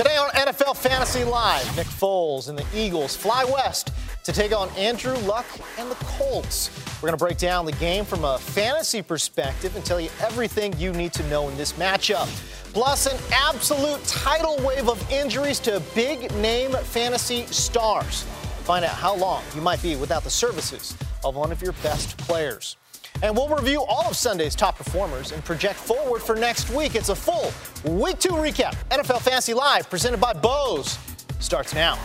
Today on NFL Fantasy Live, Nick Foles and the Eagles fly west to take on Andrew Luck and the Colts. We're going to break down the game from a fantasy perspective and tell you everything you need to know in this matchup. Plus, an absolute tidal wave of injuries to big name fantasy stars. Find out how long you might be without the services of one of your best players. And we'll review all of Sunday's top performers and project forward for next week. It's a full week two recap. NFL Fantasy Live, presented by Bose, starts now.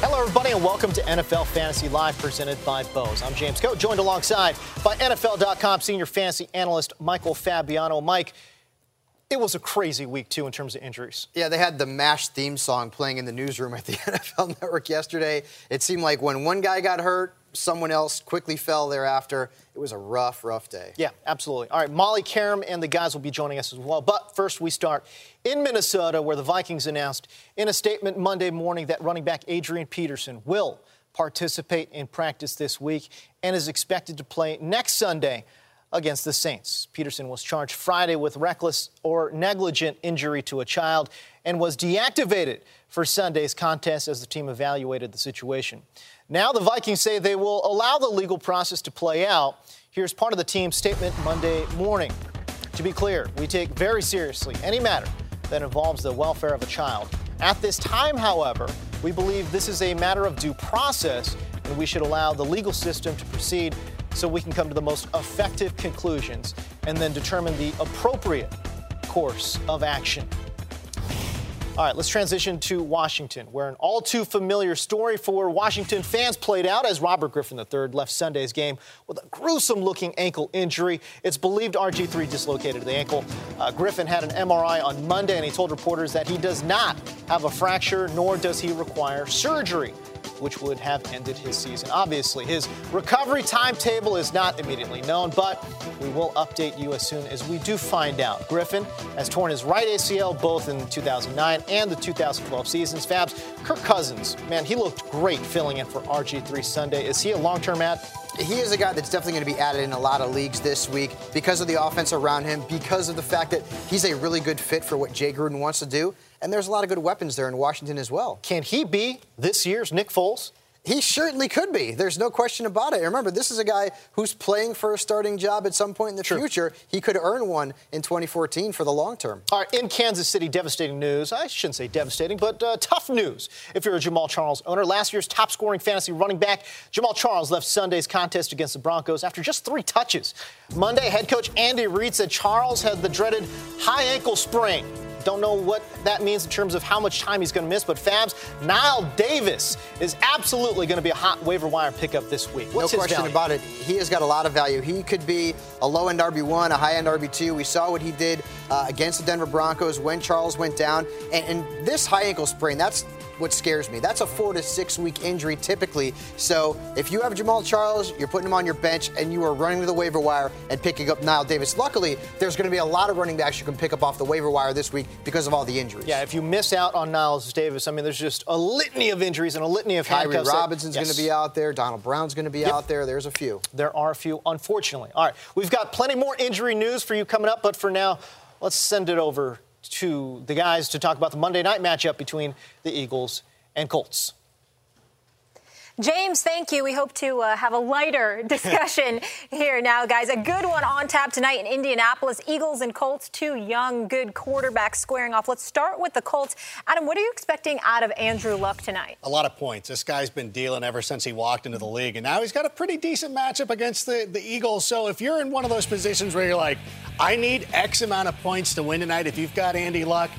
Hello, everybody, and welcome to NFL Fantasy Live, presented by Bose. I'm James Koh, joined alongside by NFL.com senior fantasy analyst Michael Fabiano. Mike, it was a crazy week, too, in terms of injuries. Yeah, they had the MASH theme song playing in the newsroom at the NFL Network yesterday. It seemed like when one guy got hurt, someone else quickly fell thereafter. It was a rough, rough day. Yeah, absolutely. All right, Molly Qerim and the guys will be joining us as well. But first, we start in Minnesota, where the Vikings announced in a statement Monday morning that running back Adrian Peterson will participate in practice this week and is expected to play next Sunday against the Saints. Peterson was charged Friday with reckless or negligent injury to a child and was deactivated for Sunday's contest as the team evaluated the situation. Now the Vikings say they will allow the legal process to play out. Here's part of the team's statement Monday morning. To be clear, we take very seriously any matter that involves the welfare of a child. At this time, however, we believe this is a matter of due process and we should allow the legal system to proceed so we can come to the most effective conclusions and then determine the appropriate course of action. All right, let's transition to Washington, where an all too familiar story for Washington fans played out as Robert Griffin III left Sunday's game with a gruesome looking ankle injury. It's believed RG3 dislocated the ankle. Uh, Griffin had an MRI on Monday, and he told reporters that he does not have a fracture, nor does he require surgery which would have ended his season. Obviously, his recovery timetable is not immediately known, but we will update you as soon as we do find out. Griffin has torn his right ACL both in 2009 and the 2012 seasons. Fabs, Kirk Cousins, man, he looked great filling in for RG3 Sunday. Is he a long term ad? He is a guy that's definitely going to be added in a lot of leagues this week because of the offense around him, because of the fact that he's a really good fit for what Jay Gruden wants to do. And there's a lot of good weapons there in Washington as well. Can he be this year's Nick Foles? He certainly could be. There's no question about it. Remember, this is a guy who's playing for a starting job at some point in the future. He could earn one in 2014 for the long term. All right, in Kansas City, devastating news. I shouldn't say devastating, but uh, tough news. If you're a Jamaal Charles owner, last year's top scoring fantasy running back, Jamaal Charles left Sunday's contest against the Broncos after just three touches. Monday, head coach Andy Reid said Charles had the dreaded high ankle sprain. Don't know what that means in terms of how much time he's going to miss, but Fabs, Knile Davis is absolutely going to be a hot waiver wire pickup this week. What's no question value? about it. He has got a lot of value. He could be a low end RB1, a high end RB2. We saw what he did uh, against the Denver Broncos when Charles went down. And, and this high ankle sprain, that's what scares me. That's a four to six week injury typically. So if you have Jamaal Charles, you're putting him on your bench, and you are running to the waiver wire and picking up Knile Davis. Luckily, there's going to be a lot of running backs you can pick up off the waiver wire this week because of all the injuries. Yeah, if you miss out on Niles Davis, I mean, there's just a litany of injuries and a litany of Khiry handcuffs. Robinson's Yes. going to be out there. Donald Brown's going to be Yep. out there. There's a few. There are a few, unfortunately. All right, we've got plenty more injury news for you coming up, but for now, let's send it over to the guys to talk about the Monday night matchup between the Eagles and Colts. James, thank you. We hope to uh, have a lighter discussion here now, guys. A good one on tap tonight in Indianapolis. Eagles and Colts, two young, good quarterbacks squaring off. Let's start with the Colts. Adam, what are you expecting out of Andrew Luck tonight? a lot of points. This guy's been dealing ever since he walked into the league, and now he's got a pretty decent matchup against the, the Eagles. So if you're in one of those positions where you're like, I need X amount of points to win tonight, if you've got Andy Luck,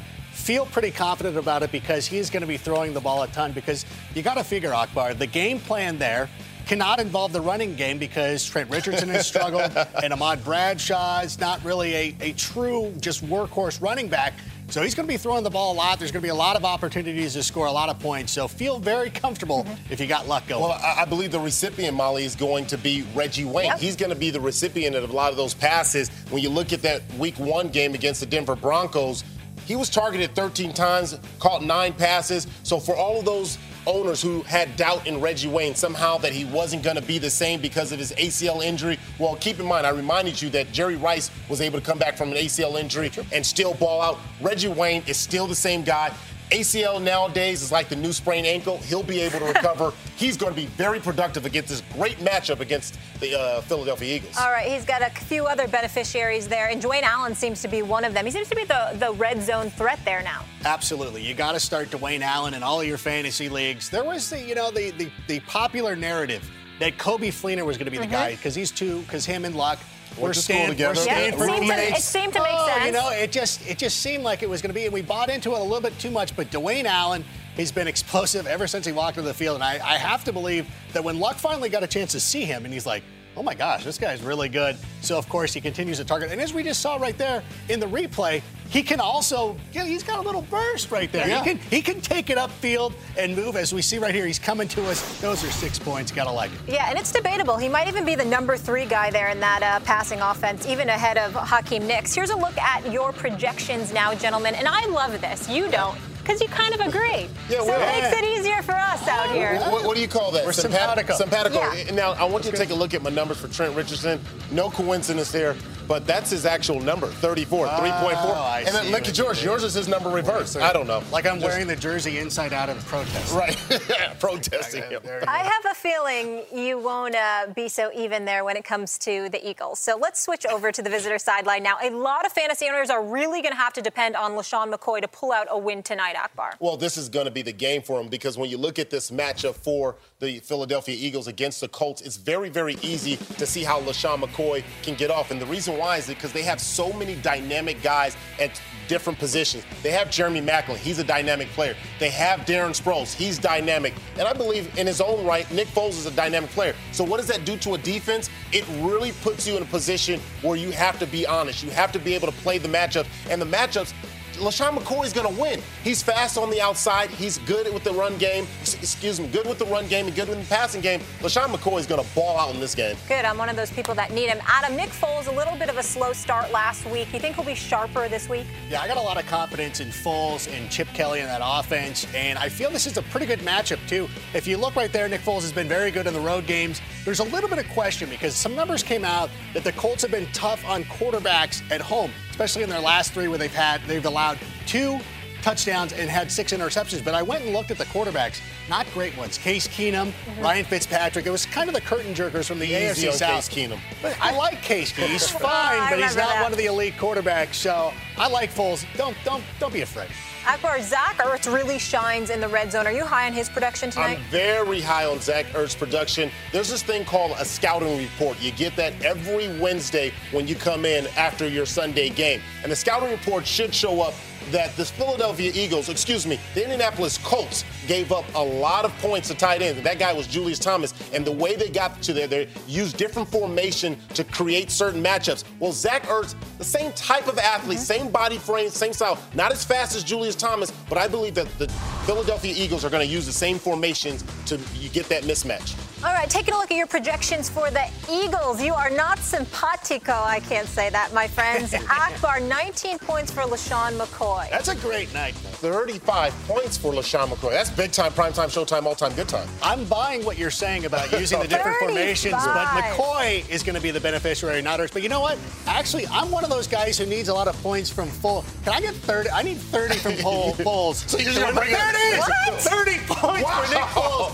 feel pretty confident about it because he's going to be throwing the ball a ton. Because you got to figure, Akbar, the game plan there cannot involve the running game because Trent Richardson has struggled, and Ahmad Bradshaw is not really a, a true just workhorse running back. So he's going to be throwing the ball a lot. There's going to be a lot of opportunities to score a lot of points. So feel very comfortable mm-hmm. if you got luck going. Well, I I believe the recipient, Molly, is going to be Reggie Wayne. Yep. He's going to be the recipient of a lot of those passes. When you look at that week one game against the Denver Broncos, he was targeted 13 times, caught nine passes. So for all of those owners who had doubt in Reggie Wayne somehow that he wasn't going to be the same because of his ACL injury, well, keep in mind, I reminded you that Jerry Rice was able to come back from an ACL injury and still ball out. Reggie Wayne is still the same guy. ACL nowadays is like the new sprained ankle. He'll be able to recover. He's going to be very productive against this great matchup against the uh, Philadelphia Eagles. All right, he's got a few other beneficiaries there, and Dwayne Allen seems to be one of them. He seems to be the, the red zone threat there now. Absolutely. You got to start Dwayne Allen in all of your fantasy leagues. There was the, you know, the the, the popular narrative that Coby Fleener was going to be the guy because he's two, because him and Luck were Went to school together. we're Yeah, stand it seemed to- roommates. it seemed to make oh, You know, it just it just seemed like it was going to be, and we bought into it a little bit too much. But Dwayne Allen, he's been explosive ever since he walked into the field, and I, I have to believe that when Luck finally got a chance to see him, and he's like. Oh my gosh, this guy's really good. So of course he continues to target, and as we just saw right there in the replay, he can also, yeah, he's got a little burst right there. Yeah. He can he can take it upfield and move, as we see right here. He's coming to us. Those are six points. Gotta like it. Yeah, and it's debatable. He might even be the number three guy there in that uh, passing offense, even ahead of Hakeem Nicks. Here's a look at your projections now, gentlemen. And I love this. You don't, because you kind of agree. Yeah, so it makes it easier for us out here. What, what do you call that? We're Sympat- simpatico. Simpatico. Yeah. Now, I want you to take a look at my numbers for Trent Richardson. No coincidence there, but that's his actual number 34, 3.4. And then see look at yours. Yours is his number reversed. I don't know. Like I'm Just- wearing the jersey inside out of protest. Right. Yeah. Protesting him. I have a feeling you won't uh, be so even there when it comes to the Eagles. So let's switch over to the visitor sideline now. A lot of fantasy owners are really going to have to depend on LeSean McCoy to pull out a win tonight, Akbar. Well, this is going to be the game for him because when you look at this matchup for the Philadelphia Eagles against the Colts, it's very, very easy to see how LeSean McCoy can get off. And the reason why is because they have so many dynamic guys at different positions. They have Jeremy Maclin, he's a dynamic player. They have Darren Sproles, he's dynamic. And I believe in his own right, Nick Foles is a dynamic player. So what does that do to a defense? It really puts you in a position where you have to be honest. You have to be able to play the matchups. And the matchups LeSean McCoy is going to win. He's fast on the outside. He's good with the run game. Excuse me, good with the run game and good with the passing game. LeSean McCoy is going to ball out in this game. Good. I'm one of those people that need him. Adam, Nick Foles, a little bit of a slow start last week. You think he'll be sharper this week? Yeah, I got a lot of confidence in Foles and Chip Kelly in that offense, and I feel this is a pretty good matchup too. If you look right there, Nick Foles has been very good in the road games. There's a little bit of question because some numbers came out that the Colts have been tough on quarterbacks at home, especially in their last three where they've had they've allowed two touchdowns and had six interceptions. But I went and looked at the quarterbacks, not great ones. Case Keenum, mm-hmm. Ryan Fitzpatrick. It was kind of the curtain jerkers from the Easy AFC on South. Case Keenum. But I like Case Keenum. He's oh, fine, I but he's not that. one of the elite quarterbacks. So I like Foles. Don't don't don't be afraid. Akbar, Zach Ertz really shines in the red zone. Are you high on his production tonight? I'm very high on Zach Ertz production. There's this thing called a scouting report. You get that every Wednesday when you come in after your Sunday game. And the scouting report should show up that the Philadelphia Eagles, excuse me, the Indianapolis Colts gave up a lot of points to tight ends. That guy was Julius Thomas. And the way they got to there, they used different formation to create certain matchups. Well, Zach Ertz, the same type of athlete, mm-hmm. same body frame, same style, not as fast as Julius Thomas, but I believe that the Philadelphia Eagles are going to use the same formations to get that mismatch. All right, taking a look at your projections for the Eagles. You are not simpatico. I can't say that, my friends. Akbar, 19 points for LeSean McCoy. That's a great night. 35 points for LeSean McCoy. That's big time, prime time, showtime, all time, good time. I'm buying what you're saying about using the different formations, but McCoy is going to be the beneficiary, not Ertz. But you know what? Actually, I'm one of those guys who needs a lot of points from full. Can I get 30? I need 30 from Pole, Poles. so you're just going to bring There it is! What? 30 points wow. for Nick Foles.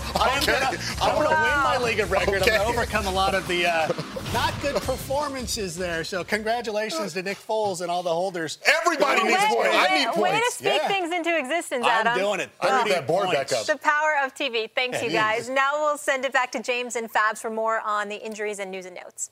I'm going to win my league of record. Okay. I'm going to overcome a lot of the uh, not good performances there. So congratulations to Nick Foles and all the holders. Everybody needs points. I need points. Way to speak yeah. things into existence, Adam. I'm doing it. I need that board points. back up. The power of TV. Thanks, yeah, you guys. Now we'll send it back to James and Fabs for more on the injuries and news and notes.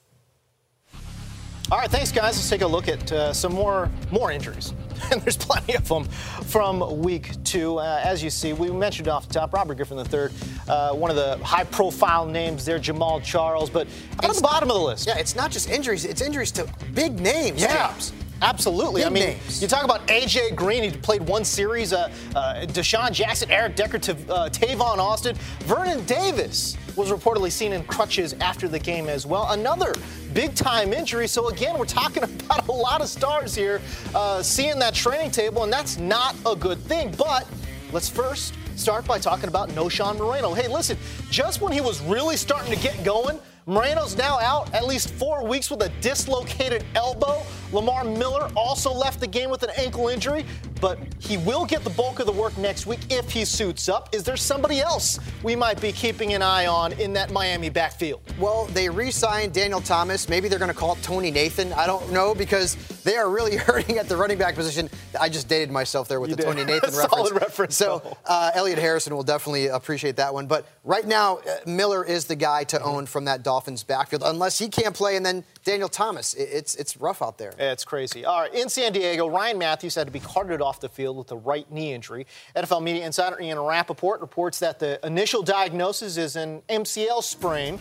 All right, thanks, guys. Let's take a look at uh, some more more injuries, and there's plenty of them from week two. Uh, as you see, we mentioned off the top, Robert Griffin III, uh, one of the high-profile names there, Jamaal Charles, but at the bottom of the list. Yeah, it's not just injuries; it's injuries to big names. Yeah. James. Absolutely. Big I mean, names. you talk about AJ Green. He played one series. Uh, uh, DeSean Jackson, Eric Decker, to uh, Tavon Austin, Vernon Davis was reportedly seen in crutches after the game as well. Another big time injury. So, again, we're talking about a lot of stars here uh, seeing that training table, and that's not a good thing. But let's first start by talking about Knowshon Moreno. Hey, listen, just when he was really starting to get going, Moreno's now out at least four weeks with a dislocated elbow. Lamar Miller also left the game with an ankle injury, but he will get the bulk of the work next week if he suits up. Is there somebody else we might be keeping an eye on in that Miami backfield? Well, they re signed Daniel Thomas. Maybe they're going to call Tony Nathan. I don't know because they are really hurting at the running back position. I just dated myself there with you the did. Tony Nathan reference. Solid reference. So uh, Elliot Harrison will definitely appreciate that one. But right now, uh, Miller is the guy to own from that Dolphins backfield, unless he can't play, and then Daniel Thomas. It's it's rough out there. It's crazy. All right, in San Diego, Ryan Mathews had to be carted off the field with a right knee injury. NFL media insider Ian Rapoport reports that the initial diagnosis is an MCL sprain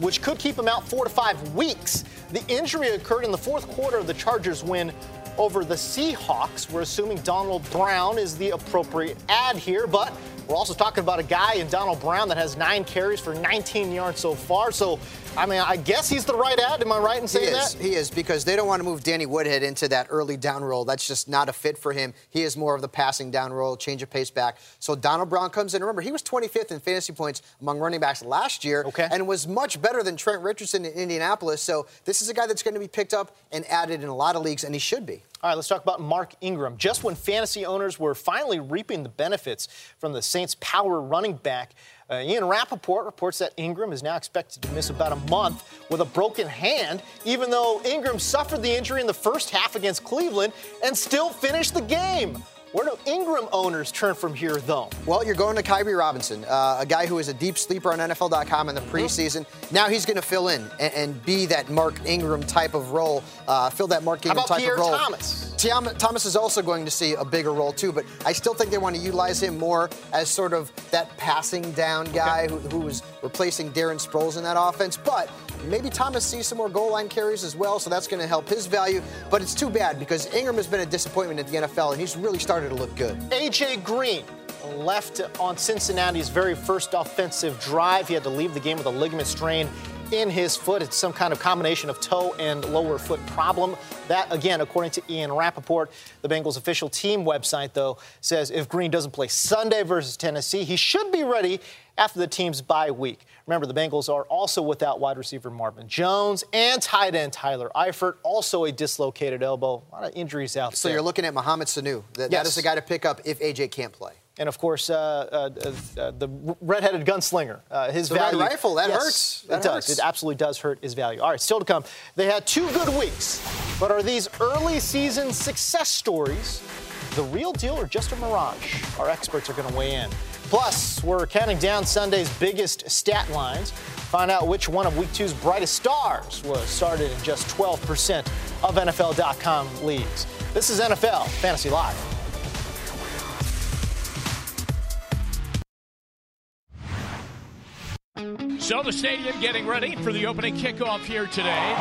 which could keep him out four to five weeks. The injury occurred in the fourth quarter of the Chargers' win over the Seahawks. We're assuming Donald Brown is the appropriate ad here, but we're also talking about a guy in Donald Brown that has nine carries for 19 yards so far. So, I mean, I guess he's the right ad. Am I right in saying he is, that? He is because they don't want to move Danny Woodhead into that early down roll. That's just not a fit for him. He is more of the passing down roll, change of pace back. So Donald Brown comes in. Remember, he was 25th in fantasy points among running backs last year, okay. and was much better than Trent Richardson in Indianapolis. So this is a guy that's going to be picked up and added in a lot of leagues, and he should be. All right, let's talk about Mark Ingram. Just when fantasy owners were finally reaping the benefits from the Saints' power running back, uh, Ian Rapoport reports that Ingram is now expected to miss about a month with a broken hand, even though Ingram suffered the injury in the first half against Cleveland and still finished the game. Where do Ingram owners turn from here, though? Well, you're going to Khiry Robinson, uh, a guy who is a deep sleeper on NFL.com in the mm-hmm. preseason. Mm-hmm. Now he's going to fill in and, and, be that Mark Ingram type of role, uh, fill that Mark Ingram type Pierre of role. Thomas? Thomas is also going to see a bigger role too, but I still think they want to utilize him more as sort of that passing down guy okay. who, who was replacing Darren Sproles in that offense. But maybe Thomas sees some more goal line carries as well, so that's going to help his value. But it's too bad because Ingram has been a disappointment at the NFL, and he's really started to look good. AJ Green left on Cincinnati's very first offensive drive. He had to leave the game with a ligament strain in his foot. It's some kind of combination of toe and lower foot problem. That, again, according to Ian Rapoport, the Bengals official team website, though, says if Green doesn't play Sunday versus Tennessee, he should be ready after the team's bye week. Remember, the Bengals are also without wide receiver Marvin Jones and tight end Tyler Eifert, also a dislocated elbow. A lot of injuries out so there. So you're looking at Mohamed Sanu. That, yes. that is the guy to pick up if AJ can't play. And of course, uh, uh, uh, the redheaded gunslinger. Uh, his the value. red rifle that yes, hurts. That it hurts. does. It absolutely does hurt his value. All right, still to come. They had two good weeks, but are these early season success stories the real deal or just a mirage? Our experts are going to weigh in. Plus, we're counting down Sunday's biggest stat lines. Find out which one of Week Two's brightest stars was started in just 12% of NFL.com leagues. This is NFL Fantasy Live. So the stadium getting ready for the opening kickoff here today.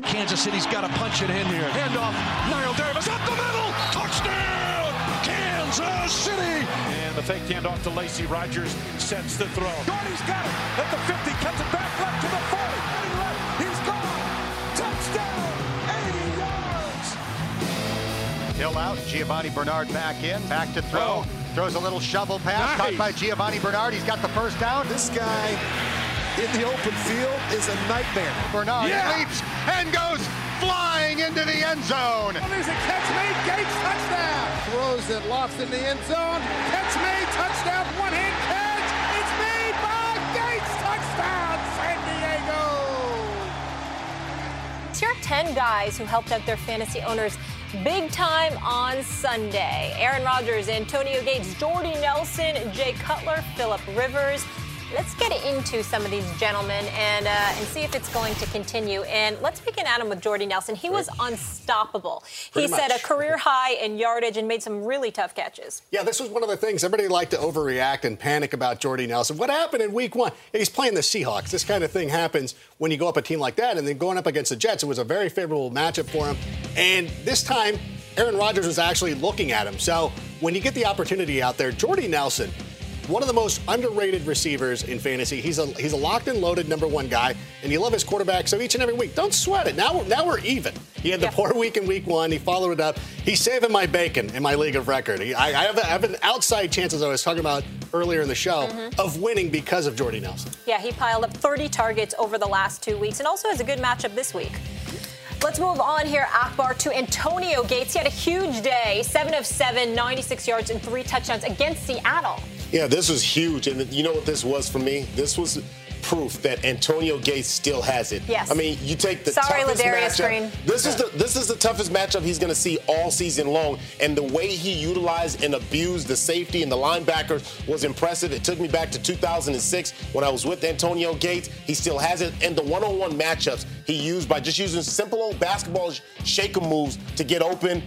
Kansas City's got to punch it in here. Handoff, Knile Davis up the middle. Touchdown, Kansas City. And the fake handoff to Lacy Rodgers sets the throw. Gordy's got it at the 50, cuts it back left to the 40. Left, he's gone. Touchdown, 80 yards. Hill out, Giovanni Bernard back in, back to throw. Oh. Throws a little shovel pass, Nice. caught by Giovanni Bernard. He's got the first down. This guy in the open field is a nightmare. Bernard Yeah. leaps and goes flying into the end zone. There's a catch made, Gates touchdown. Throws it, lofts in the end zone. Catch made, touchdown, one hand catch. It's made by Gates, touchdown, San Diego. Here are 10 guys who helped out their fantasy owners big time on Sunday. Aaron Rodgers, Antonio Gates, Jordy Nelson, Jay Cutler, Philip Rivers. Let's get into some of these gentlemen and uh, and see if it's going to continue. And let's begin, Adam, with Jordy Nelson. He was unstoppable. He Pretty set a career high in yardage and made some really tough catches. Yeah, this was one of the things everybody liked to overreact and panic about Jordy Nelson. What happened in week one? He's playing the Seahawks. This kind of thing happens when you go up a team like that, and then going up against the Jets, it was a very favorable matchup for him. And this time, Aaron Rodgers was actually looking at him. So when you get the opportunity out there, Jordy Nelson, one of the most underrated receivers in fantasy. He's a he's a locked and loaded number one guy, and you love his quarterback. So each and every week, don't sweat it. Now we're now we're even. He had the Yep. poor week in week one. He followed it up. He's saving my bacon in my league of record. He, I, I, have a, I have an outside chance, as I was talking about earlier in the show, mm-hmm. of winning because of Jordy Nelson. Yeah, he piled up 30 targets over the last two weeks and also has a good matchup this week. Let's move on here, Akbar, to Antonio Gates. He had a huge day, 7 of 7, 96 yards, and three touchdowns against Seattle. Yeah, this was huge. And you know what this was for me? This was proof that Antonio Gates still has it. Yes. I mean, you take the Sorry, toughest Ladarius matchup. Green. This is the this is the toughest matchup he's going to see all season long, and the way he utilized and abused the safety and the linebackers was impressive. It took me back to 2006 when I was with Antonio Gates. He still has it, and the one-on-one matchups he used by just using simple old basketball sh- shaker moves to get open.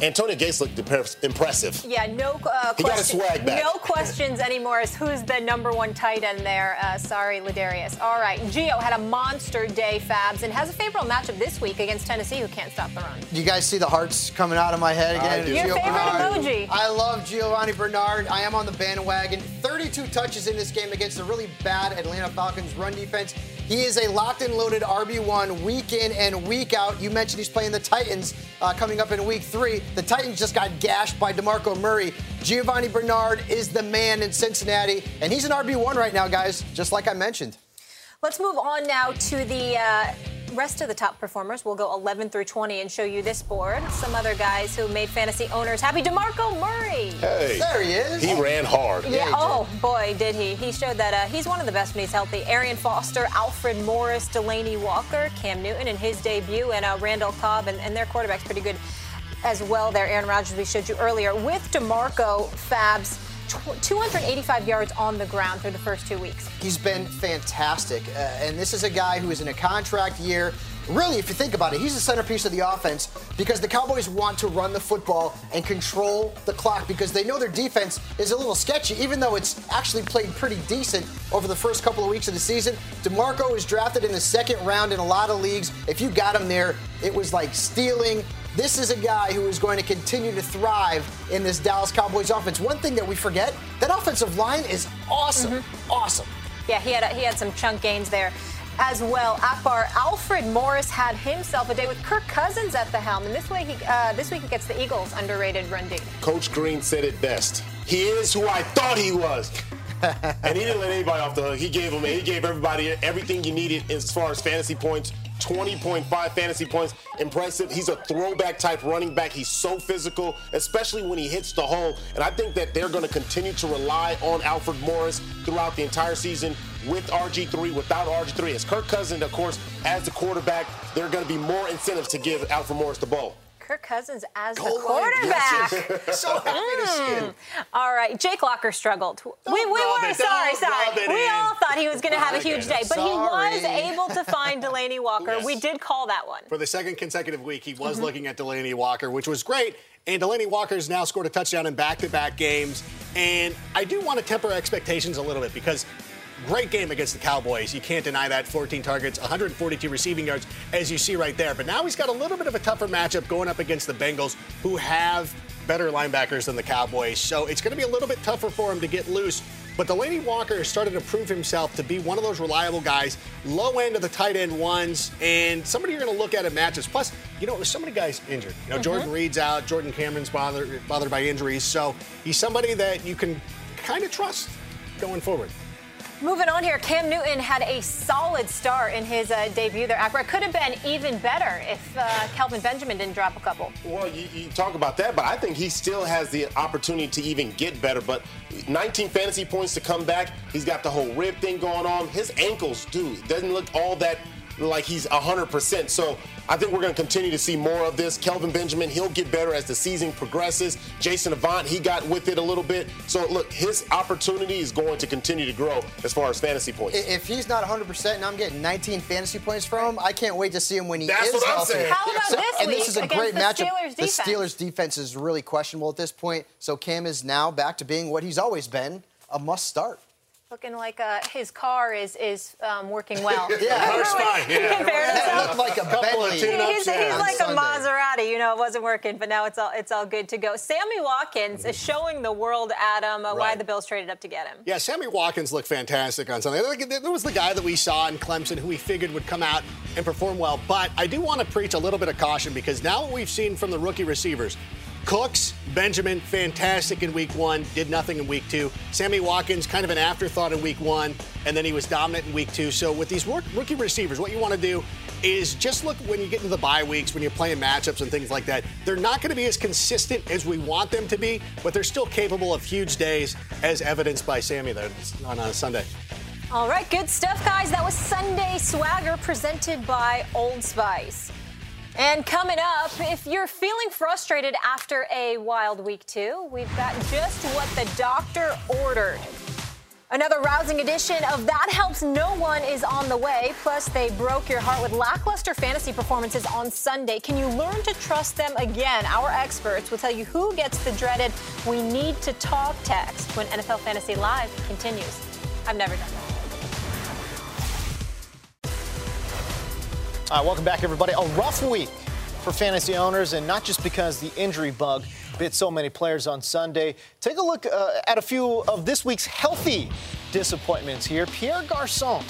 Antonio Gates looked impressive. Yeah, no uh, He got his swag back. No questions anymore as who's the number one tight end there. Uh, sorry, Ladarius. All right, Gio had a monster day, Fabs, and has a favorable matchup this week against Tennessee, who can't stop the run. Do you guys see the hearts coming out of my head again? I do. Your Gio favorite Bernard. emoji. I love Giovanni Bernard. I am on the bandwagon. 32 touches in this game against a really bad Atlanta Falcons run defense. He is a locked and loaded RB1 week in and week out. You mentioned he's playing the Titans uh, coming up in week three. The Titans just got gashed by DeMarco Murray. Giovanni Bernard is the man in Cincinnati, and he's an RB1 right now, guys, just like I mentioned. Let's move on now to the uh, rest of the top performers. We'll go 11 through 20 and show you this board. Some other guys who made fantasy owners happy. DeMarco Murray. Hey, There he is. he ran hard. Yeah, he oh boy, did he. He showed that uh, he's one of the best when he's healthy. Arian Foster, Alfred Morris, Delanie Walker, Cam Newton in his debut, and uh, Randall Cobb, and, and their quarterback's pretty good as well there. Aaron Rodgers, we showed you earlier. With DeMarco, Fabs, 285 yards on the ground through the first two weeks. He's been fantastic. Uh, and this is a guy who is in a contract year. Really, if you think about it, he's the centerpiece of the offense because the Cowboys want to run the football and control the clock because they know their defense is a little sketchy, even though it's actually played pretty decent over the first couple of weeks of the season. DeMarco was drafted in the second round in a lot of leagues. If you got him there, it was like stealing. This is a guy who is going to continue to thrive in this Dallas Cowboys offense. One thing that we forget, that offensive line is awesome. Awesome. Yeah, he had he had some chunk gains there as well. Akbar Alfred Morris had himself a day with Kirk Cousins at the helm, and this way he uh, this week he gets the Eagles underrated run D. Coach Green said it best. He is who I thought he was. And he didn't let anybody off the hook. He gave him, he gave everybody everything you needed as far as fantasy points. 20.5 fantasy points. Impressive. He's a throwback type running back. He's so physical, especially when he hits the hole. And I think that they're going to continue to rely on Alfred Morris throughout the entire season with RG3, without RG3. As Kirk Cousins, of course, as the quarterback, there are going to be more incentives to give Alfred Morris the ball. Kirk Cousins as the Goal line quarterback. so happy to see him. All right, Jake Locker struggled. we we were it- sorry, sorry. We in. all thought he was going to have a huge day, but he was able to find Delanie Walker. Yes. We did call that one. For the second consecutive week, he Mm-hmm. was looking at Delanie Walker, which was great. And Delanie Walker's now scored a touchdown in back to back games. And I do want to temper expectations a little bit because great game against the Cowboys. You can't deny that. 14 targets, 142 receiving yards, as you see right there. But now he's got a little bit of a tougher matchup going up against the Bengals, who have better linebackers than the Cowboys. So it's going to be a little bit tougher for him to get loose. But Delanie Walker has started to prove himself to be one of those reliable guys, low end of the tight end ones, and somebody you're going to look at in matches. Plus, you know, there's so many guys injured. You know, mm-hmm. Jordan Reed's out, Jordan Cameron's bothered, bothered by injuries. So he's somebody that you can kind of trust going forward. Moving on here, Cam Newton had a solid start in his uh, debut there. Akbar could have been even better if uh, Kelvin Benjamin didn't drop a couple. Well, you, you, talk about that, but I think he still has the opportunity to even get better. But 19 fantasy points to come back. He's got the whole rib thing going on. His ankles, dude, doesn't look all that like he's 100%. So I think we're going to continue to see more of this. Kelvin Benjamin, he'll get better as the season progresses. Jason Avant, he got with it a little bit. So look, his opportunity is going to continue to grow as far as fantasy points. If he's not 100% and I'm getting 19 fantasy points from him, I can't wait to see him when he That's is what healthy. I'm saying. How about so, this and week this is a great matchup. Steelers the Steelers defense is really questionable at this point. So Cam is now back to being what he's always been, a must start. Looking like uh, his car is is um, working well. yeah, car's fine. Yeah, that looked like a Bentley. He's, he's like a Maserati. You know, it wasn't working, but now it's all it's all good to go. Sammy Watkins is showing the world, Adam, uh, right. why the Bills traded up to get him. Yeah, Sammy Watkins looked fantastic on Sunday. There was the guy that we saw in Clemson who we figured would come out and perform well. But I do want to preach a little bit of caution because now what we've seen from the rookie receivers, Cooks, Benjamin, fantastic in week one, did nothing in week two. Sammy Watkins, kind of an afterthought in week one, and then he was dominant in week two. So with these rookie receivers, what you want to do is just look when you get into the bye weeks, when you're playing matchups and things like that. They're not going to be as consistent as we want them to be, but they're still capable of huge days, as evidenced by Sammy there on, on Sunday. All right, good stuff, guys. That was Sunday Swagger presented by Old Spice. And coming up, if you're feeling frustrated after a wild week two, we've got just what the doctor ordered. Another rousing edition of That Helps No One is on the way. Plus, they broke your heart with lackluster fantasy performances on Sunday. Can you learn to trust them again? Our experts will tell you who gets the dreaded We Need to Talk text when NFL Fantasy Live continues. I've never done that. All right, welcome back, everybody. A rough week for fantasy owners, and not just because the injury bug bit so many players on Sunday. Take a look uh, at a few of this week's healthy disappointments here. Pierre Garcon.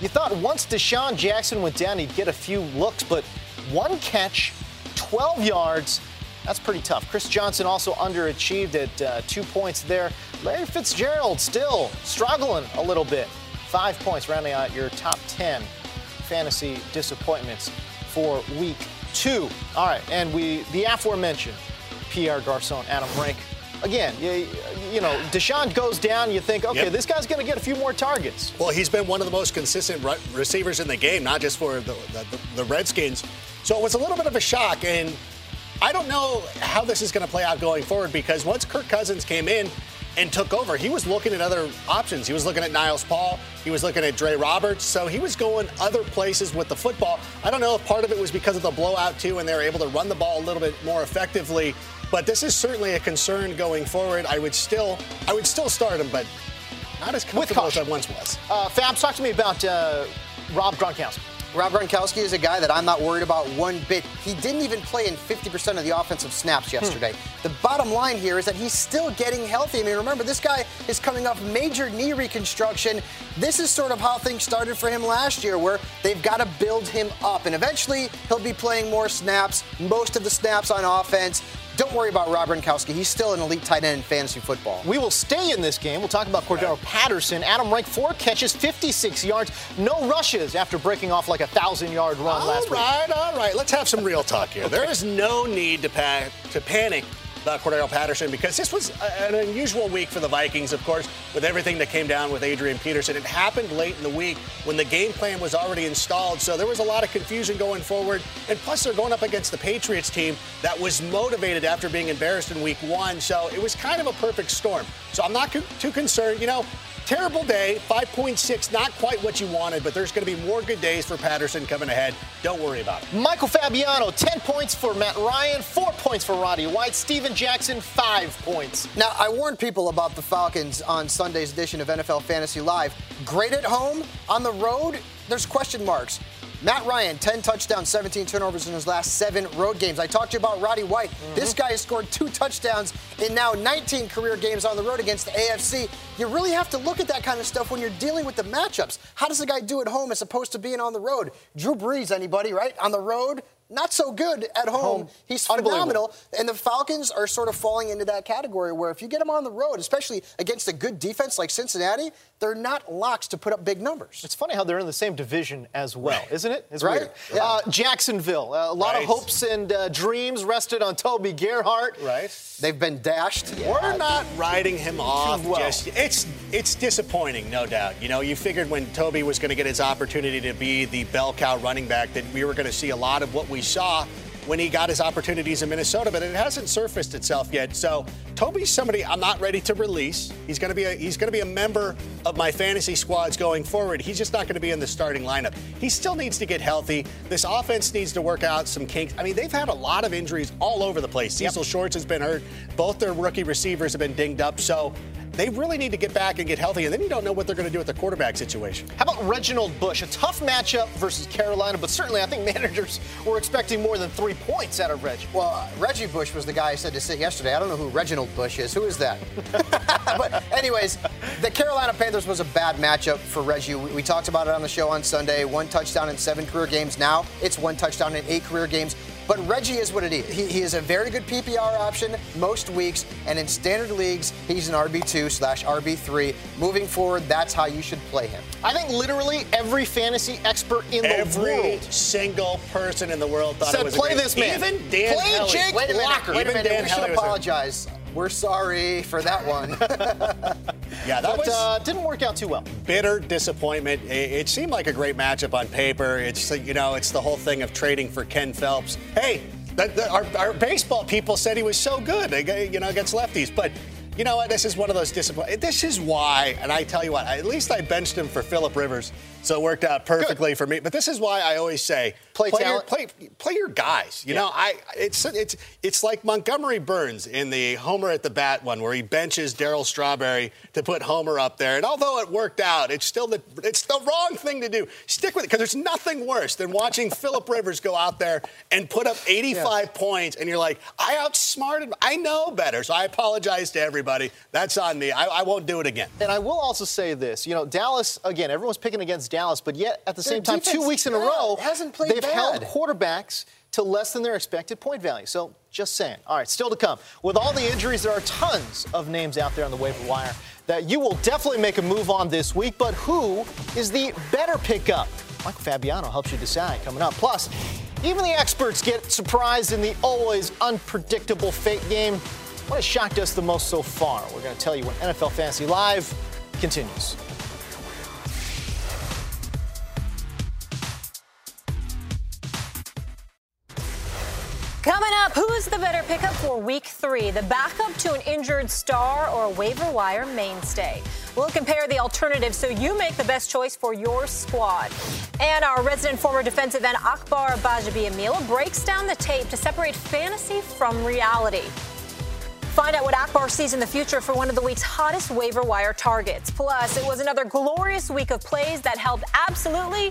You thought once DeSean Jackson went down, he'd get a few looks, but one catch, 12 yards. That's pretty tough. Chris Johnson also underachieved at uh, two points there. Larry Fitzgerald still struggling a little bit. Five points, rounding out your top 10 fantasy disappointments for week two. All right, and we the aforementioned Pierre Garcon, Adam Rank. Again, you, you know, DeSean goes down, you think, okay, yep. this guy's going to get a few more targets. Well, he's been one of the most consistent re- receivers in the game, not just for the, the, the Redskins. So it was a little bit of a shock, and I don't know how this is going to play out going forward because once Kirk Cousins came in, and took over. He was looking at other options. He was looking at Niles Paul. He was looking at Dre Roberts. So he was going other places with the football. I don't know if part of it was because of the blowout, too, and they were able to run the ball a little bit more effectively. But this is certainly a concern going forward. I would still, I would still start him, but not as comfortable as I once was. Uh, Fabs, talk to me about uh, Rob Gronkowski. Rob Gronkowski is a guy that I'm not worried about one bit. He didn't even play in 50% of the offensive snaps hmm. yesterday. Hmm. The bottom line here is that he's still getting healthy. I mean, remember, this guy is coming off major knee reconstruction. This is sort of how things started for him last year, where they've got to build him up. And eventually, he'll be playing more snaps, most of the snaps on offense. Don't worry about Rob Gronkowski. He's still an elite tight end in fantasy football. We will stay in this game. We'll talk about Cordarrelle Patterson. Adam Rank, four catches, 56 yards, no rushes after breaking off like a thousand yard run all last week. All right, all right. Let's have some real talk here. okay. There is no need to, pa- to panic Uh, about Cordarrelle Patterson because this was uh, an unusual week for the Vikings, of course, with everything that came down with Adrian Peterson. It happened late in the week when the game plan was already installed, so there was a lot of confusion going forward. And plus, they're going up against the Patriots team that was motivated after being embarrassed in week one, so it was kind of a perfect storm. So I'm not co- too concerned. You know, Terrible day, 5.6, not quite what you wanted, but there's going to be more good days for Patterson coming ahead. Don't worry about it. Michael Fabiano, 10 points for Matt Ryan, 4 points for Roddy White. Steven Jackson, five points. Now, I warned people about the Falcons on Sunday's edition of NFL Fantasy Live. Great at home, on the road, there's question marks. Matt Ryan, 10 touchdowns, 17 turnovers in his last seven road games. I talked to you about Roddy White. Mm-hmm. This guy has scored two touchdowns in now 19 career games on the road against the AFC. You really have to look at that kind of stuff when you're dealing with the matchups. How does a guy do at home as opposed to being on the road? Drew Brees, anybody, right? On the road, not so good at home. home. He's phenomenal. And the Falcons are sort of falling into that category where if you get them on the road, especially against a good defense like Cincinnati, they're not locks to put up big numbers. It's funny how they're in the same division as well, right. isn't it? It's right. Weird. Yeah. Uh, Jacksonville, uh, a lot right. of hopes and uh, dreams rested on Toby Gerhart. Right. They've been dashed. Yeah. We're not riding him off. Well. Just it's it's disappointing, no doubt. You know, you figured when Toby was going to get his opportunity to be the bell cow running back that we were going to see a lot of what we saw when he got his opportunities in Minnesota, but it hasn't surfaced itself yet. So Toby's somebody I'm not ready to release. He's going to be a, he's going to be a member of my fantasy squads going forward. He's just not going to be in the starting lineup. He still needs to get healthy. This offense needs to work out some kinks. I mean, they've had a lot of injuries all over the place. Cecil yep. Shorts has been hurt. Both their rookie receivers have been dinged up. So they really need to get back and get healthy, and then you don't know what they're going to do with the quarterback situation. How about Reginald Bush? A tough matchup versus Carolina, but certainly I think managers were expecting more than three points out of Reggie. Well, Reggie Bush was the guy I said to sit yesterday. I don't know who Reginald Bush is. Who is that? but, anyways, the Carolina Panthers was a bad matchup for Reggie. We, we talked about it on the show on Sunday. One touchdown in seven career games. Now it's one touchdown in eight career games. But Reggie is what it is. He, he is a very good PPR option most weeks, and in standard leagues, he's an RB2 slash RB3. Moving forward, that's how you should play him. I think literally every fantasy expert in every the world, single person in the world thought said, it was play a this man. Even Dan play Hellie. Jake Wait a minute. Locker. Wait a minute. Dan we should Hellie apologize. We're sorry for that one. yeah, that but, was uh, didn't work out too well. Bitter disappointment. It, it, seemed like a great matchup on paper. It's you know, it's the whole thing of trading for Ken Phelps. Hey, the, the, our, our, baseball people said he was so good, you know, against lefties, but you know what? This is one of those disappointments. This is why, and I tell you what, at least I benched him for Philip Rivers, so it worked out perfectly Good. for me. But this is why I always say play play your, play, play your guys. You yeah. know, I it's it's it's like Montgomery Burns in the Homer at the bat one, where he benches Darryl Strawberry to put Homer up there. And although it worked out, it's still the it's the wrong thing to do. Stick with it because there's nothing worse than watching Philip Rivers go out there and put up 85 yes. points, and you're like, I outsmarted. I know better, so I apologize to everybody everybody. That's on me. I, I, won't do it again. And I will also say this. You know, Dallas, again, everyone's picking against Dallas, but yet at the their same time, two weeks in a row, hasn't played they've bad. held quarterbacks to less than their expected point value. So just saying. All right, still to come. With all the injuries, there are tons of names out there on the waiver wire that you will definitely make a move on this week, but who is the better pickup? Michael Fabiano helps you decide coming up. Plus, even the experts get surprised in the always unpredictable fate game. What has shocked us the most so far? We're going to tell you when NFL Fantasy Live continues. Coming up, who's the better pickup for week three? The backup to an injured star or a waiver wire mainstay? We'll compare the alternatives so you make the best choice for your squad. And our resident former defensive end Akbar Gbajabiamila breaks down the tape to separate fantasy from reality. Find out what Akbar sees in the future for one of the week's hottest waiver wire targets. Plus, it was another glorious week of plays that helped absolutely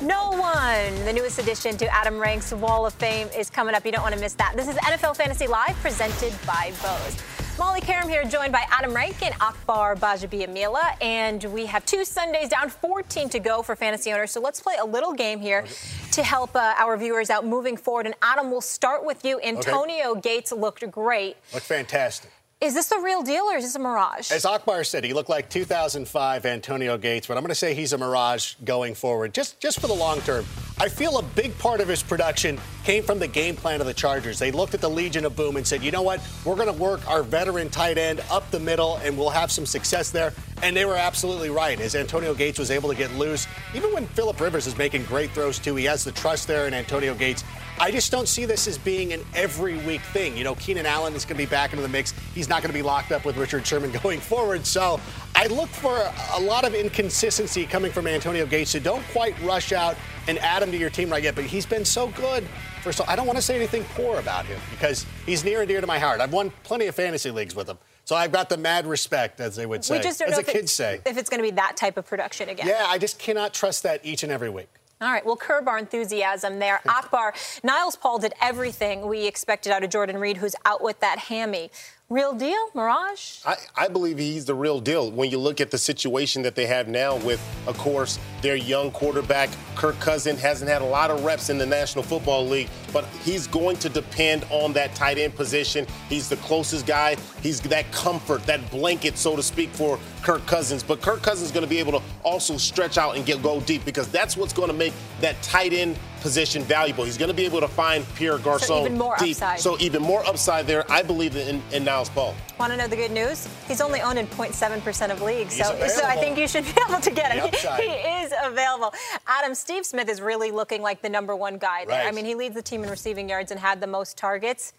no one. The newest addition to Adam Rank's Wall of Fame is coming up. You don't want to miss that. This is NFL Fantasy Live presented by Bose. Molly Qerim here, joined by Adam Rank and Akbar Gbajabiamila. And we have two Sundays down, 14 to go for fantasy owners. So let's play a little game here to help uh, our viewers out moving forward. And Adam, we'll start with you. Antonio okay. Gates looked great. Looked fantastic. Is this the real deal or is this a mirage? As Akbar said, he looked like 2005 Antonio Gates, but I'm going to say he's a mirage going forward, just just for the long term. I feel a big part of his production came from the game plan of the Chargers. They looked at the Legion of Boom and said, you know what, we're going to work our veteran tight end up the middle and we'll have some success there. And they were absolutely right. As Antonio Gates was able to get loose, even when Philip Rivers is making great throws too, he has the trust there in Antonio Gates. I just don't see this as being an every week thing. You know, Keenan Allen is going to be back into the mix. He's not going to be locked up with Richard Sherman going forward. So I look for a lot of inconsistency coming from Antonio Gates. So don't quite rush out and add him to your team right yet. But he's been so good First of all, I don't want to say anything poor about him because he's near and dear to my heart. I've won plenty of fantasy leagues with him. So I've got the mad respect, as they would say, we just don't as know the kids say. if it's going to be that type of production again. Yeah, I just cannot trust that each and every week. All right, well, curb our enthusiasm there. Akbar, Niles Paul did everything we expected out of Jordan Reed, who's out with that hammy. Real deal, Mirage? I, I believe he's the real deal. When you look at the situation that they have now with, of course, their young quarterback, Kirk Cousin, hasn't had a lot of reps in the National Football League, but he's going to depend on that tight end position. He's the closest guy. He's that comfort, that blanket, so to speak, for Kirk Cousins. But Kirk Cousins is going to be able to also stretch out and get go deep because that's what's going to make that tight end position valuable. He's going to be able to find Pierre Garcon even more deep. upside. So even more upside there, I believe, in, in Niles Paul. Want to know the good news? He's only owned in 0.7% of leagues, He's so, so I think you should be able to get him. He, he is available. Adam, Steve Smith is really looking like the number one guy there. Right. I mean, he leads the team in receiving yards and had the most targets.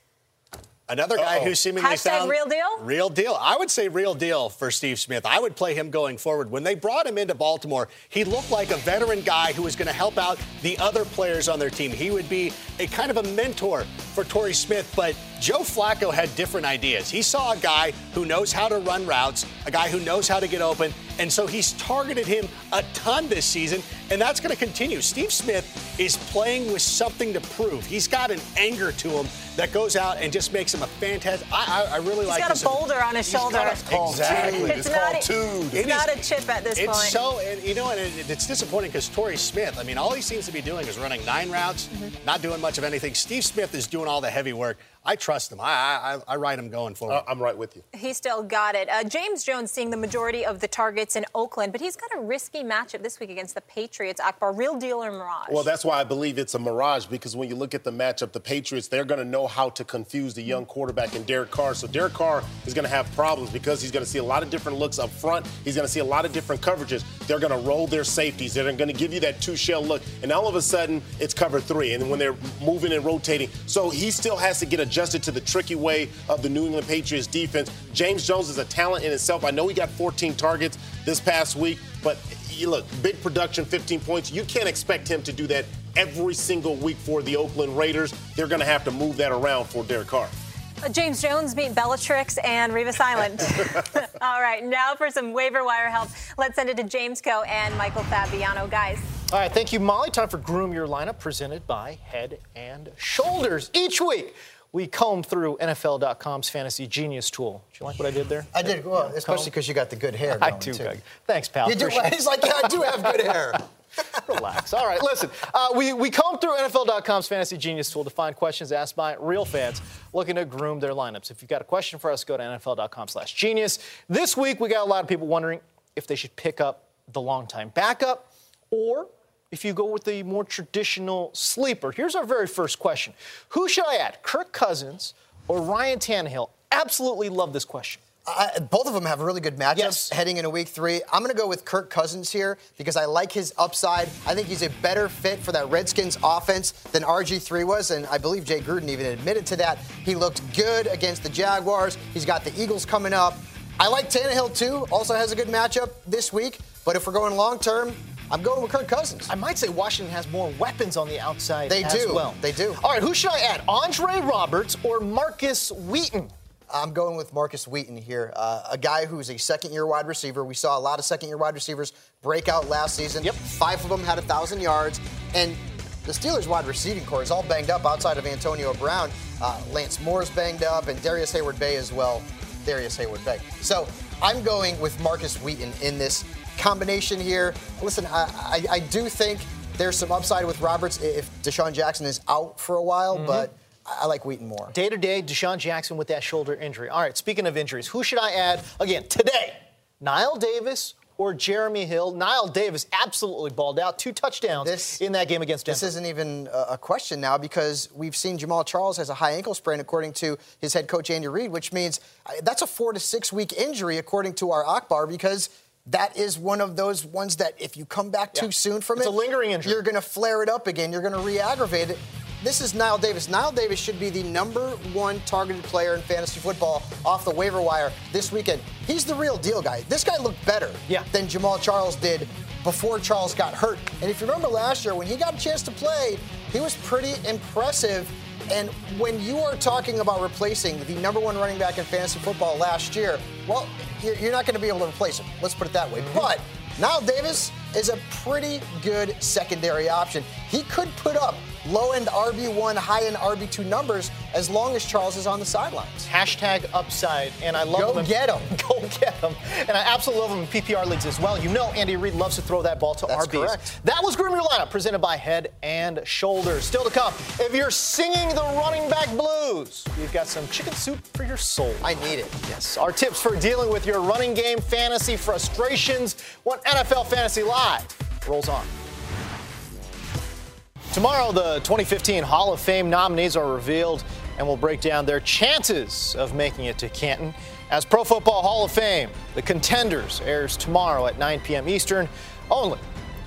Another guy Uh-oh. who's seemingly Hashtag found real deal? Real deal. I would say real deal for Steve Smith. I would play him going forward. When they brought him into Baltimore, he looked like a veteran guy who was going to help out the other players on their team. He would be a kind of a mentor for Torrey Smith, but Joe Flacco had different ideas. He saw a guy who knows how to run routes, a guy who knows how to get open, and so he's targeted him a ton this season, and that's going to continue. Steve Smith is playing with something to prove. He's got an anger to him that goes out and just makes him a fantastic. I, I, I really He's like He's got a this. boulder on his He's shoulder. got a- Exactly. It's, not, a, It it's is- not a chip at this it's point. so, and you know, and it, it's disappointing because Torrey Smith. I mean, all he seems to be doing is running nine routes, Mm-hmm. not doing much of anything. Steve Smith is doing all the heavy work. I trust him. I, I, I- I ride him going forward. I'm right with you. He still got it. Uh, James Jones seeing the majority of the targets in Oakland, but he's got a risky matchup this week against the Patriots. Akbar, real deal or mirage? Well, that's why I believe it's a mirage because when you look at the matchup, the Patriots, they're going to know how to confuse the young quarterback in Derek Carr. So Derek Carr is going to have problems because he's going to see a lot of different looks up front. He's going to see a lot of different coverages. They're going to roll their safeties. They're going to give you that two shell look. And all of a sudden, it's cover three. And when they're moving and rotating. So he still has to get adjusted to the tricky way of the New England Patriots defense. James Jones is a talent in itself. I know he got 14 targets this past week, but you look, big production, 15 points. You can't expect him to do that every single week for the Oakland Raiders. They're going to have to move that around for Derek Carr. Uh, James Jones meet Belichick and Revis Island. All right, now for some waiver wire help. Let's send it to James Koh and Michael Fabiano. Guys, All right, thank you, Molly. Time for Groom Your Lineup, presented by Head and Shoulders. Each week, we comb through NFL.com's fantasy genius tool. Did you like what I did there? I did, well, especially because you got the good hair. I do, too. Thanks, pal. You do, Appreciate he's like, yeah, I do have good hair. Relax. All right, listen. Uh, we, we comb through NFL.com's Fantasy Genius tool to find questions asked by real fans looking to groom their lineups. If you've got a question for us, go to NFL.com slash genius. This week, we got a lot of people wondering if they should pick up the longtime backup or if you go with the more traditional sleeper. Here's our very first question Who should I add, Kirk Cousins or Ryan Tannehill? Absolutely love this question. I, both of them have really good matchups Yes. heading into week three. I'm going to go with Kirk Cousins here because I like his upside. I think he's a better fit for that Redskins offense than RG3 was, and I believe Jay Gruden even admitted to that. He looked good against the Jaguars. He's got the Eagles coming up. I like Tannehill too, also has a good matchup this week, but if we're going long term, I'm going with Kirk Cousins. I might say Washington has more weapons on the outside They as do. well. They do. All right, who should I add? Andre Roberts or Markus Wheaton? I'm going with Markus Wheaton here, uh, a guy who's a second-year wide receiver. We saw a lot of second-year wide receivers break out last season. Yep. Five of them had a thousand yards, and the Steelers' wide receiving corps is all banged up outside of Antonio Brown. Uh, Lance Moore's banged up, and Darrius Heyward-Bey as well. Darrius Heyward-Bey. So I'm going with Markus Wheaton in this combination here. Listen, I, I, I do think there's some upside with Roberts if DeSean Jackson is out for a while, Mhm. but I like Wheaton more. Day to day, DeSean Jackson with that shoulder injury. All right, speaking of injuries, who should I add again today? Knile Davis or Jeremy Hill? Knile Davis absolutely balled out, two touchdowns in that game against Denver. This isn't even a a question now because we've seen Jamaal Charles has a high ankle sprain, according to his head coach Andy Reid, which means uh, that's a four to six week injury, according to our Akbar, because that is one of those ones that if you come back too soon from It's it, a lingering injury. you're going to flare it up again. You're going to re-aggravate it. This is Knile Davis. Knile Davis should be the number one targeted player in fantasy football off the waiver wire this weekend. He's the real deal guy. This guy looked better Yeah. than Jamaal Charles did before Charles got hurt. And if you remember last year, when he got a chance to play, he was pretty impressive. And when you are talking about replacing the number one running back in fantasy football last year, well, you're not going to be able to replace him. Let's put it that way. But now Davis is a pretty good secondary option. He could put up low end RB1, high end RB2 numbers as long as Charles is on the sidelines. Hashtag upside, and I love them. Go get him. Go get him. And I absolutely love him in PPR leagues as well. You know Andy Reid loves to throw that ball to That's RBs. Correct. That was Groom Your Lineup, presented by Head and Shoulders. Still to come, if you're singing the running back blues, we've got some chicken soup for your soul. I need it. Yes. Our tips for dealing with your running game fantasy frustrations when NFL Fantasy Live rolls on. Tomorrow, the 2015 Hall of Fame nominees are revealed, and we'll break down their chances of making it to Canton. As Pro Football Hall of Fame, The Contenders airs tomorrow at 9 p.m. Eastern, only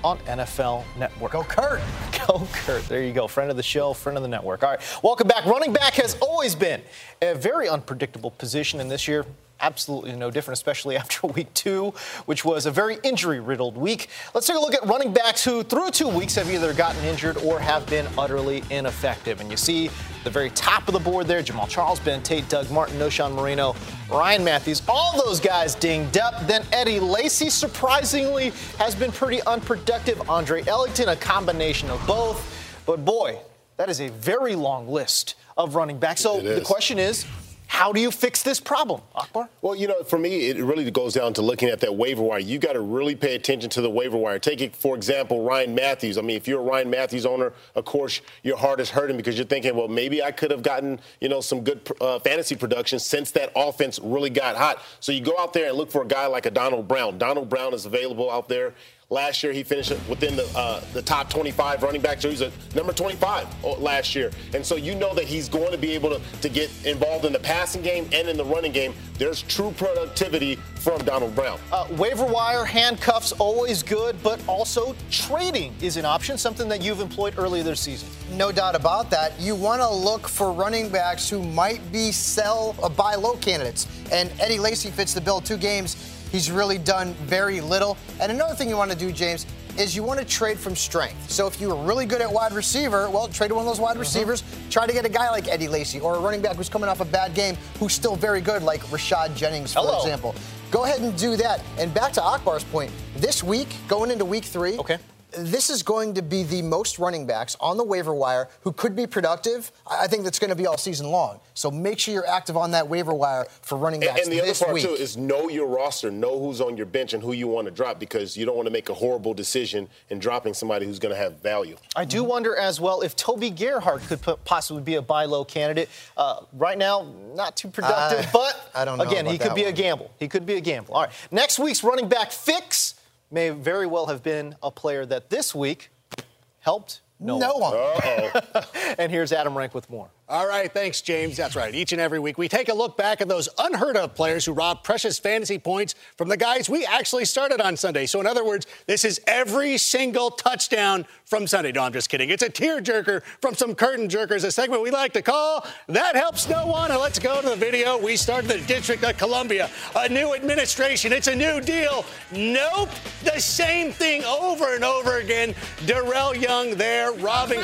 on NFL Network. Go Kurt. Go Kurt. There you go. Friend of the show, friend of the network. All right. Welcome back. Running back has always been a very unpredictable position, and this year absolutely no different, especially after week two, which was a very injury riddled week. Let's take a look at running backs who, through two weeks, have either gotten injured or have been utterly ineffective. And you see the very top of the board there Jamaal Charles, Ben Tate, Doug Martin, Knowshon Moreno, Ryan Mathews, all those guys dinged up. Then Eddie Lacy, surprisingly, has been pretty unproductive. Andre Ellington, a combination of both. But boy, that is a very long list of running backs. So the question is, how do you fix this problem, Akbar? Well, you know, for me, it really goes down to looking at that waiver wire. You got to really pay attention to the waiver wire. Take it, for example, Ryan Mathews. I mean, if you're a Ryan Mathews owner, of course, your heart is hurting because you're thinking, well, maybe I could have gotten, you know, some good uh, fantasy production since that offense really got hot. So you go out there and look for a guy like a Donald Brown. Donald Brown is available out there. Last year, he finished within the uh, the top 25 running backs. So he's a number 25 last year, and so you know that he's going to be able to, to get involved in the passing game and in the running game. There's true productivity from Donald Brown. Uh, waiver wire handcuffs always good, but also trading is an option, something that you've employed earlier this season. No doubt about that. You want to look for running backs who might be sell uh, buy low candidates, and Eddie Lacy fits the bill. Two games He's really done very little. And another thing you want to do, James, is you want to trade from strength. So if you are really good at wide receiver, well, trade one of those wide uh-huh. receivers. Try to get a guy like Eddie Lacy or a running back who's coming off a bad game who's still very good, like Rashad Jennings, for Hello. example. Go ahead and do that. And back to Akbar's point, this week, going into week three, okay this is going to be the most running backs on the waiver wire who could be productive. I think that's going to be all season long. So make sure you're active on that waiver wire for running backs. And, and the other part week. too is know your roster, know who's on your bench and who you want to drop because you don't want to make a horrible decision in dropping somebody who's going to have value. I do wonder as well if Toby Gerhart could possibly be a buy low candidate. Uh, right now, not too productive, uh, but I don't know again, he could be one. a gamble. He could be a gamble. All right, next week's running back fix may very well have been a player that this week helped no, no one. one. and here's Adam Rank with more. All right, thanks, James. That's right. Each and every week, we take a look back at those unheard of players who robbed precious fantasy points from the guys we actually started on Sunday. So, in other words, this is every single touchdown from Sunday. No, I'm just kidding. It's a tearjerker from some curtain jerkers, a segment we like to call That Helps No One. And let's go to the video. We started the District of Columbia. A new administration. It's a new deal. Nope. The same thing over and over again. Darrel Young there robbing.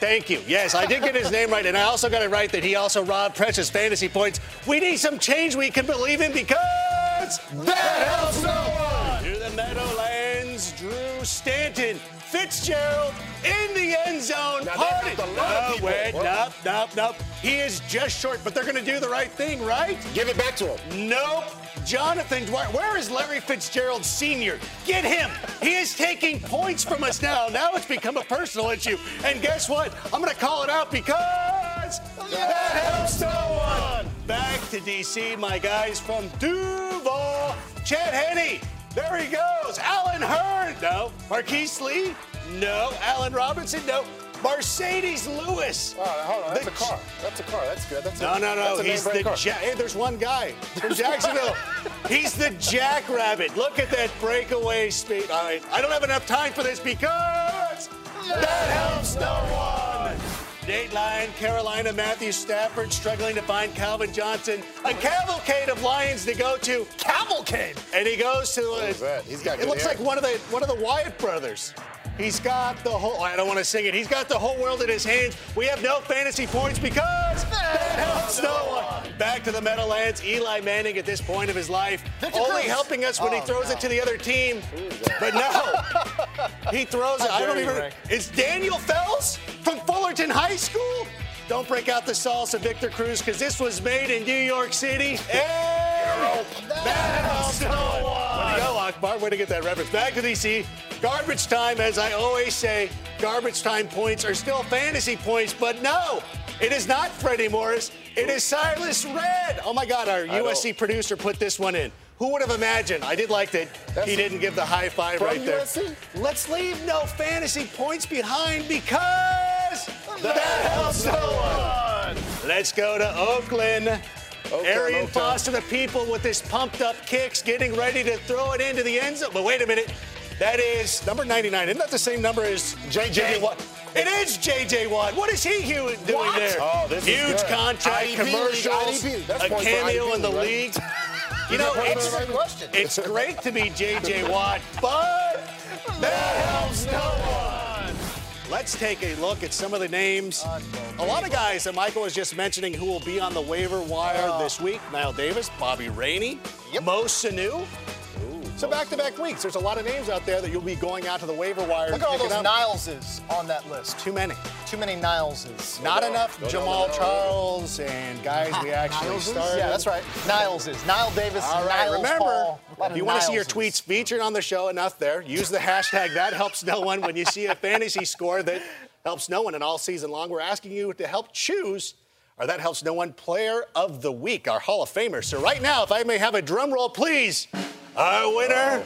Thank you. Yes, I did get his name right, and I also got it right that he also robbed precious fantasy points. We need some change we can believe in because that helps no one. To the Meadowlands, Drew Stanton, Fitzgerald in the end zone. Now, Party. No, oh, wait, nope, nope, nope. He is just short, but they're going to do the right thing, right? Give it back to him. Nope. Jonathan Dwyer. Where is Larry Fitzgerald Sr.? Get him. He is taking points from us now. Now it's become a personal issue. And guess what? I'm going to call it out because that helps no one. Back to D.C., my guys from Duval. Chad Henne. There he goes. Allen Hurns. No. Marquise Lee. No. Allen Robinson. No. Marcedes Lewis. Oh, hold on. That's The- a car. That's a car. That's good. That's No, a, no, no. A He's the ja- hey, there's one guy from Jacksonville. He's the Jackrabbit. Look at that breakaway speed. All right, I don't have enough time for this because that helps no one. Dateline, Carolina, Matthew Stafford struggling to find Calvin Johnson. A cavalcade of Lions to go to. Cavalcade, and he goes to. What is that? He's got It looks hair. like one of the one of the Wyatt brothers. He's got the whole. Oh, I don't want to sing it. He's got the whole world in his hands. We have no fantasy points because that helps no one. Back to the Meadowlands. Eli Manning at this point of his life, Victor only Cruz. helping us when he Oh, throws no. it to the other team. But no, he throws it. I don't even. Rick. It's Daniel Fells from Fullerton High School. Don't break out the salsa, Victor Cruz, because this was made in New York City. And that helps no one. Go, Akbar. Way to get that reference. Back to DC. Garbage time, as I always say, garbage time points are still fantasy points, but no, it is not Freddie Morris. It is Silas Redd. Oh my God, our I USC producer put this one in. Who would have imagined? I did like that That's he didn't give the high five right there. USC? Let's leave no fantasy points behind because that helps no one. Let's go to Oakland. Arian Oakland. Foster, the people with his pumped up kicks, getting ready to throw it into the end zone. But wait a minute. That is number 99. Isn't that the same number as J.J. Watt? It is J.J. Watt. What is he doing What? there? Oh, this is Huge good. contract, IDP, commercials, a cameo in the right? league. You know, it's, it's great to be J.J. Watt, but that helps no one. Let's take a look at some of the names. A lot of guys that Michael was just mentioning who will be on the waiver wire oh. this week. Knile Davis, Bobby Rainey, Yep. Mo Sanu. So back-to-back weeks. There's a lot of names out there that you'll be going out to the waiver wire. Look at all those up. Nileses on that list. Too many. Too many Nileses. Not enough Go Jamal. Charles and guys we actually Nileses? started. Yeah, that's right. Nileses. Knile Davis. All right, Niles remember, Paul. If you want to see your tweets featured on the show enough there, use the hashtag that helps no one when you see a fantasy score that helps no one. And all season long, we're asking you to help choose our That Helps No One Player of the Week, our Hall of Famer. So right now, if I may have a drum roll, please, our winner,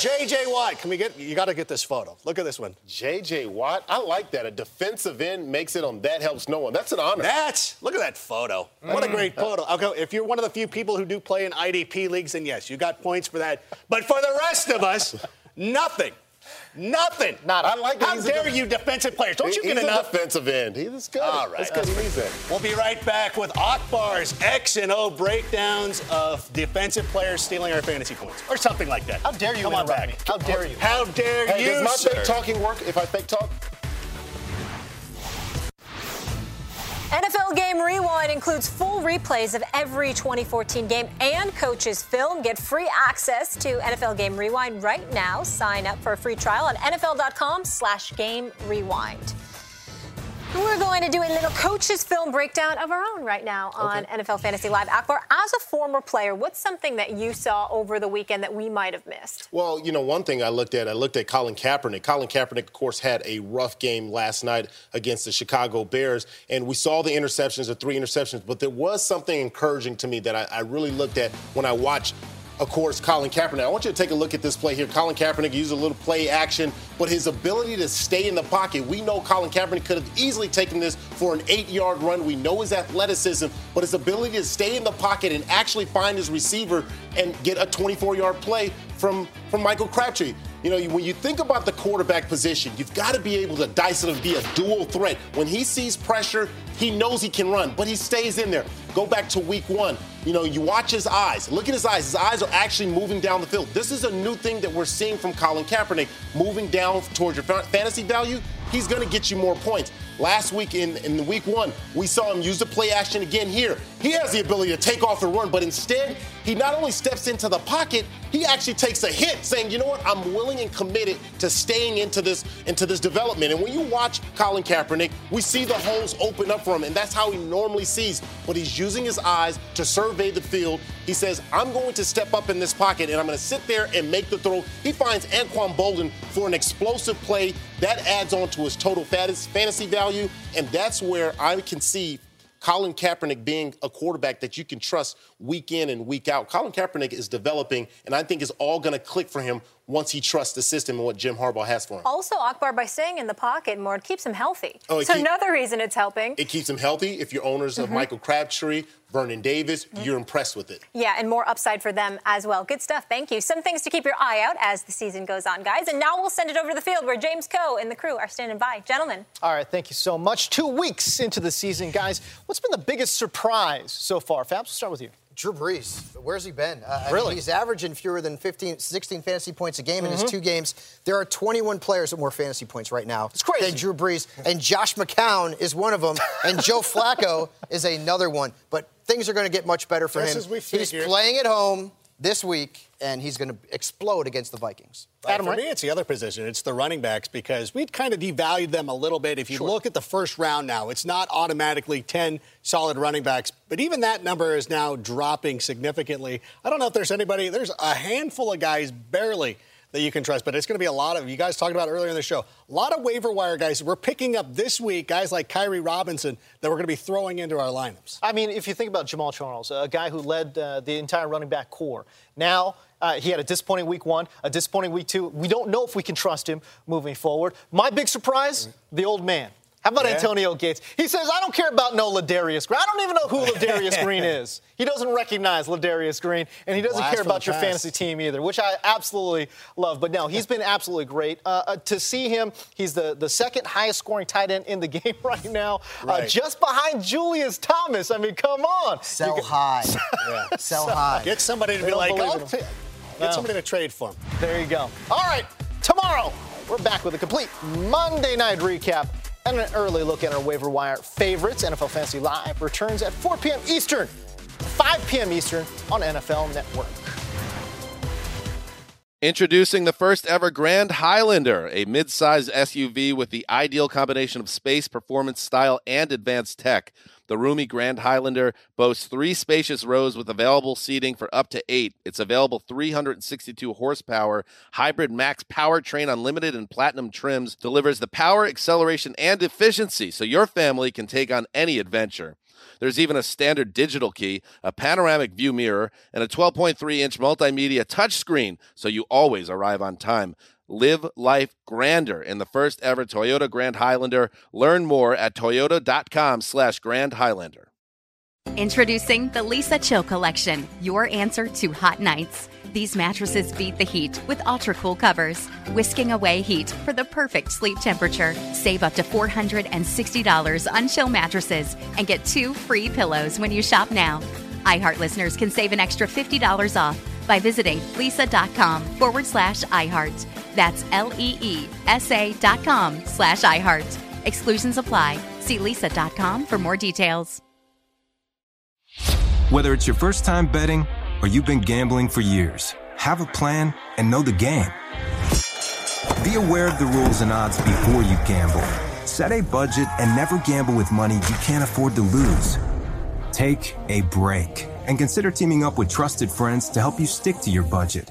J.J. Watt. Can we get, you got to get this photo. Look at this one. J.J. Watt. I like that. A defensive end makes it on that helps no one. That's an honor. That's look at that photo. What a mm. great photo. Okay, if you're one of the few people who do play in IDP leagues, then yes, you got points for that. But for the rest of us, nothing. Nothing. Nada. I like How he's dare you defensive players? Don't you He's get enough? defensive end. He's good. All right. That's because he needs that. We'll be right back with Akbar's X and O breakdowns of defensive players stealing our fantasy points, or something like that. How dare you Come on back. me? How dare you? How dare Hey, you, does my sir? fake talking work if I fake talk? NFL Game Rewind includes full replays of every 2014 game and coaches film. Get free access to NFL Game Rewind right now. Sign up for a free trial at nfl.com slash game rewind. We're going to do a little coaches film breakdown of our own right now on NFL Fantasy Live. Akbar, as a former player, what's something that you saw over the weekend that we might have missed? Well, you know, one thing I looked at, I looked at Colin Kaepernick. Colin Kaepernick, of course, had a rough game last night against the Chicago Bears, and we saw the interceptions, the three interceptions, but there was something encouraging to me that I, I really looked at when I watched. Of course, Colin Kaepernick. I want you to take a look at this play here. Colin Kaepernick used a little play action, but his ability to stay in the pocket. We know Colin Kaepernick could have easily taken this for an eight-yard run. We know his athleticism, but his ability to stay in the pocket and actually find his receiver and get a 24-yard play from from Michael Crabtree. You know, when you think about the quarterback position, you've got to be able to dice it and be a dual threat. When he sees pressure, he knows he can run, but he stays in there. Go back to week one. You know, you watch his eyes. Look at his eyes. His eyes are actually moving down the field. This is a new thing that we're seeing from Colin Kaepernick, moving down towards your fantasy value. He's going to get you more points. Last week in, in the week one, we saw him use the play action again here. He has the ability to take off and run, but instead, he not only steps into the pocket, he actually takes a hit, saying, you know what, I'm willing and committed to staying into this into this development. And when you watch Colin Kaepernick, we see the holes open up for him, and that's how he normally sees. But he's using his eyes to survey the field. He says, I'm going to step up in this pocket and I'm going to sit there and make the throw. He finds Anquan Boldin for an explosive play. That adds on to his total fantas- fantasy value. And that's where I can see Colin Kaepernick being a quarterback that you can trust week in and week out. Colin Kaepernick is developing, and I think it's all going to click for him once he trusts the system and what Jim Harbaugh has for him. Also, Akbar, by staying in the pocket more, it keeps him healthy. Oh, it so keep- another reason it's helping. It keeps him healthy. If you're owners of mm-hmm. Michael Crabtree, Vernon Davis, mm-hmm. you're impressed with it. Yeah, and more upside for them as well. Good stuff. Thank you. Some things to keep your eye out as the season goes on, guys. And now we'll send it over to the field where James Koh and the crew are standing by. Gentlemen. All right, thank you so much. Two weeks into the season, guys. What's been the biggest surprise so far? Fabs, we'll start with you. Drew Brees, where's he been? Uh, really? I mean, he's averaging fewer than 15, 16 fantasy points a game mm-hmm. in his mm-hmm. two games. There are 21 players with more fantasy points right now it's crazy. than Drew Brees. And Josh McCown is one of them. And Joe Flacco is another one. But things are going to get much better for Just him. He's playing at home this week, and he's going to explode against the Vikings. Adam, for me, it's the other position. It's the running backs because we'd kind of devalued them a little bit. If you sure. look at the first round now, it's not automatically 10 solid running backs, but even that number is now dropping significantly. I don't know if there's anybody, there's a handful of guys barely – that you can trust. But it's going to be a lot of, you guys talked about earlier in the show, a lot of waiver wire guys. We're picking up this week guys like Khiry Robinson that we're going to be throwing into our lineups. I mean, if you think about Jamaal Charles, a guy who led uh, the entire running back corps, now uh, he had a disappointing week one, a disappointing week two. We don't know if we can trust him moving forward. My big surprise, the old man. How about yeah. Antonio Gates? He says, I don't care about no Ladarius Green. I don't even know who Ladarius Green is. He doesn't recognize Ladarius Green, and he doesn't care about your past. fantasy team either, which I absolutely love. But no, he's been absolutely great. Uh, uh, to see him, he's the, the second highest scoring tight end in the game right now, uh, right. Uh, just behind Julius Thomas. I mean, come on. Sell get, high. yeah. Sell high. Get somebody to be like, get no. somebody to trade for him. There you go. All right, tomorrow, we're back with a complete Monday night recap and an early look at our waiver wire favorites. NFL Fantasy Live returns at 4 p.m. Eastern, 5 p.m. Eastern on NFL Network. Introducing the first ever Grand Highlander, a mid-sized SUV with the ideal combination of space, performance, style, and advanced tech. The roomy Grand Highlander boasts three spacious rows with available seating for up to eight. Its available 362 horsepower hybrid max powertrain unlimited and platinum trims delivers the power, acceleration, and efficiency so your family can take on any adventure. There's even a standard digital key, a panoramic view mirror, and a 12.3 inch multimedia touchscreen so you always arrive on time. Live life grander in the first ever Toyota Grand Highlander. Learn more at toyota.com slash Grand Highlander. Introducing the Leesa Chill Collection, your answer to hot nights. These mattresses beat the heat with ultra cool covers, whisking away heat for the perfect sleep temperature. Save up to $460 on chill mattresses and get two free pillows when you shop now. iHeart listeners can save an extra $50 off by visiting leesa.com forward slash iHeart. That's L E E S A dot com slash iHeart. Exclusions apply. See leesa.com for more details. Whether it's your first time betting or you've been gambling for years, have a plan and know the game. Be aware of the rules and odds before you gamble. Set a budget and never gamble with money you can't afford to lose. Take a break and consider teaming up with trusted friends to help you stick to your budget.